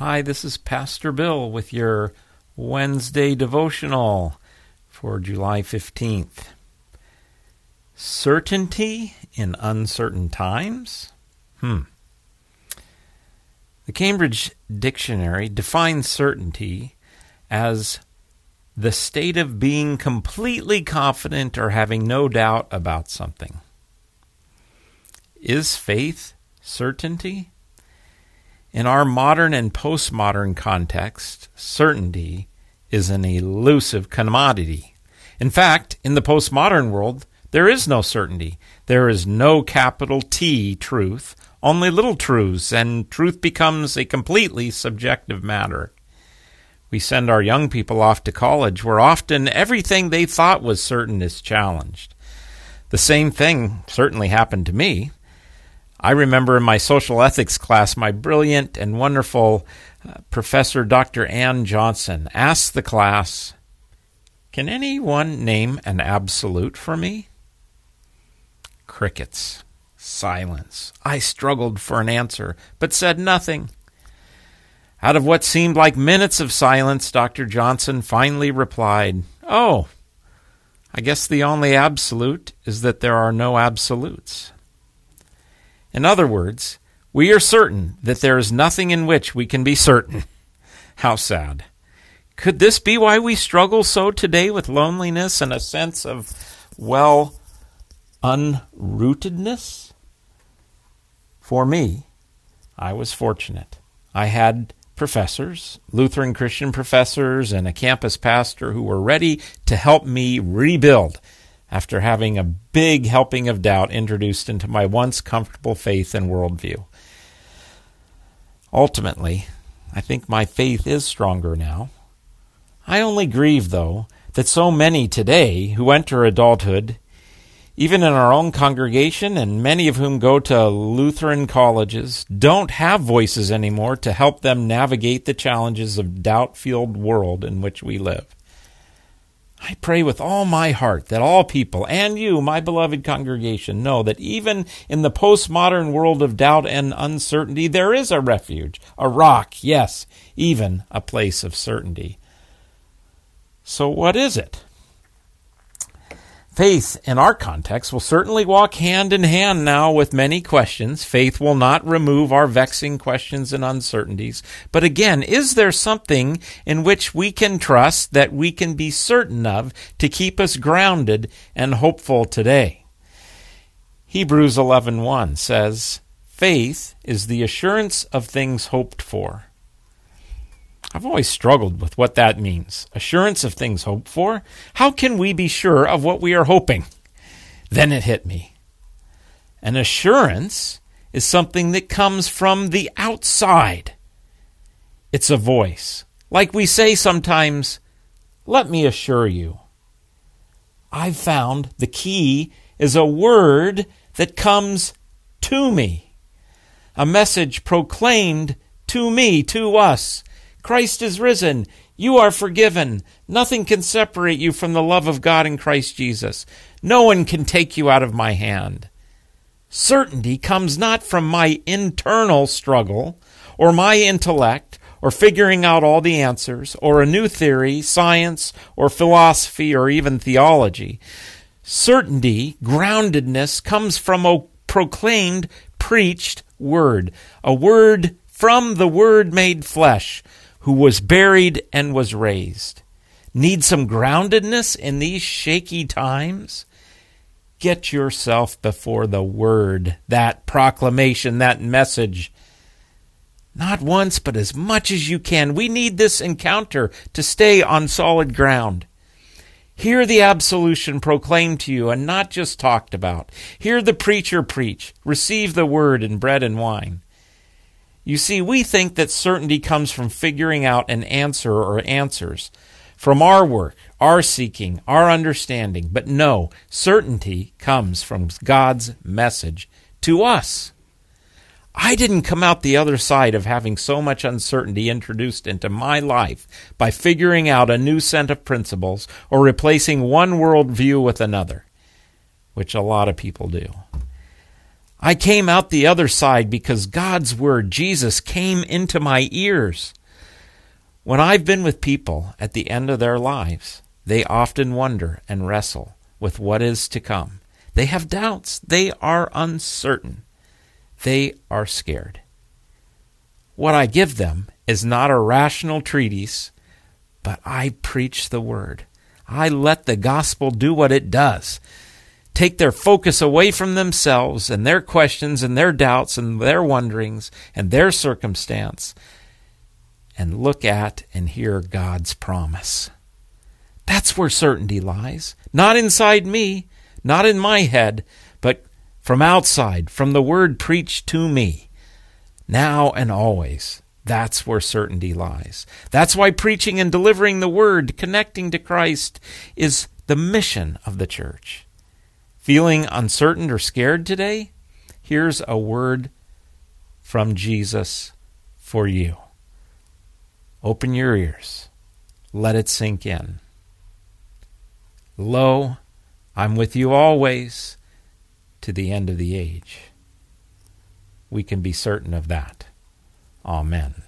Hi, this is Pastor Bill with your Wednesday devotional for July 15th. Certainty in uncertain times? Hmm. The Cambridge Dictionary defines certainty as the state of being completely confident or having no doubt about something. Is faith certainty? In our modern and postmodern context, certainty is an elusive commodity. In fact, in the postmodern world, there is no certainty. There is no capital T truth, only little truths, and truth becomes a completely subjective matter. We send our young people off to college where often everything they thought was certain is challenged. The same thing certainly happened to me. I remember in my social ethics class, my brilliant and wonderful uh, professor, Dr. Ann Johnson, asked the class, Can anyone name an absolute for me? Crickets. Silence. I struggled for an answer, but said nothing. Out of what seemed like minutes of silence, Dr. Johnson finally replied, Oh, I guess the only absolute is that there are no absolutes. In other words, we are certain that there is nothing in which we can be certain. How sad. Could this be why we struggle so today with loneliness and a sense of, well, unrootedness? For me, I was fortunate. I had professors, Lutheran Christian professors, and a campus pastor who were ready to help me rebuild after having a big helping of doubt introduced into my once comfortable faith and worldview. Ultimately, I think my faith is stronger now. I only grieve, though, that so many today who enter adulthood, even in our own congregation, and many of whom go to Lutheran colleges, don't have voices anymore to help them navigate the challenges of doubt filled world in which we live. I pray with all my heart that all people, and you, my beloved congregation, know that even in the postmodern world of doubt and uncertainty, there is a refuge, a rock, yes, even a place of certainty. So, what is it? Faith, in our context, will certainly walk hand in hand now with many questions. Faith will not remove our vexing questions and uncertainties. But again, is there something in which we can trust that we can be certain of to keep us grounded and hopeful today? Hebrews 11:1 says, "Faith is the assurance of things hoped for." I've always struggled with what that means. Assurance of things hoped for? How can we be sure of what we are hoping? Then it hit me. An assurance is something that comes from the outside. It's a voice. Like we say sometimes, let me assure you. I've found the key is a word that comes to me, a message proclaimed to me, to us Christ is risen. You are forgiven. Nothing can separate you from the love of God in Christ Jesus. No one can take you out of my hand. Certainty comes not from my internal struggle or my intellect or figuring out all the answers or a new theory, science, or philosophy, or even theology. Certainty, groundedness, comes from a proclaimed, preached word, a word from the Word made flesh, who was buried and was raised. Need some groundedness in these shaky times? Get yourself before the Word, that proclamation, that message. Not once, but as much as you can. We need this encounter to stay on solid ground. Hear the absolution proclaimed to you and not just talked about. Hear the preacher preach. Receive the word in bread and wine. You see, we think that certainty comes from figuring out an answer or answers, from our work, our seeking, our understanding. But no, certainty comes from God's message to us. I didn't come out the other side of having so much uncertainty introduced into my life by figuring out a new set of principles or replacing one worldview with another, which a lot of people do. I came out the other side because God's Word, Jesus, came into my ears. When I've been with people at the end of their lives, they often wonder and wrestle with what is to come. They have doubts. They are uncertain. They are scared. What I give them is not a rational treatise, but I preach the Word. I let the gospel do what it does take their focus away from themselves and their questions and their doubts and their wonderings and their circumstance and look at and hear God's promise. That's where certainty lies. Not inside me, not in my head, but from outside, from the word preached to me. Now and always. That's where certainty lies. That's why preaching and delivering the word, connecting to Christ, is the mission of the church. Feeling uncertain or scared today? Here's a word from Jesus for you. Open your ears. Let it sink in. Lo, I'm with you always to the end of the age. We can be certain of that. Amen.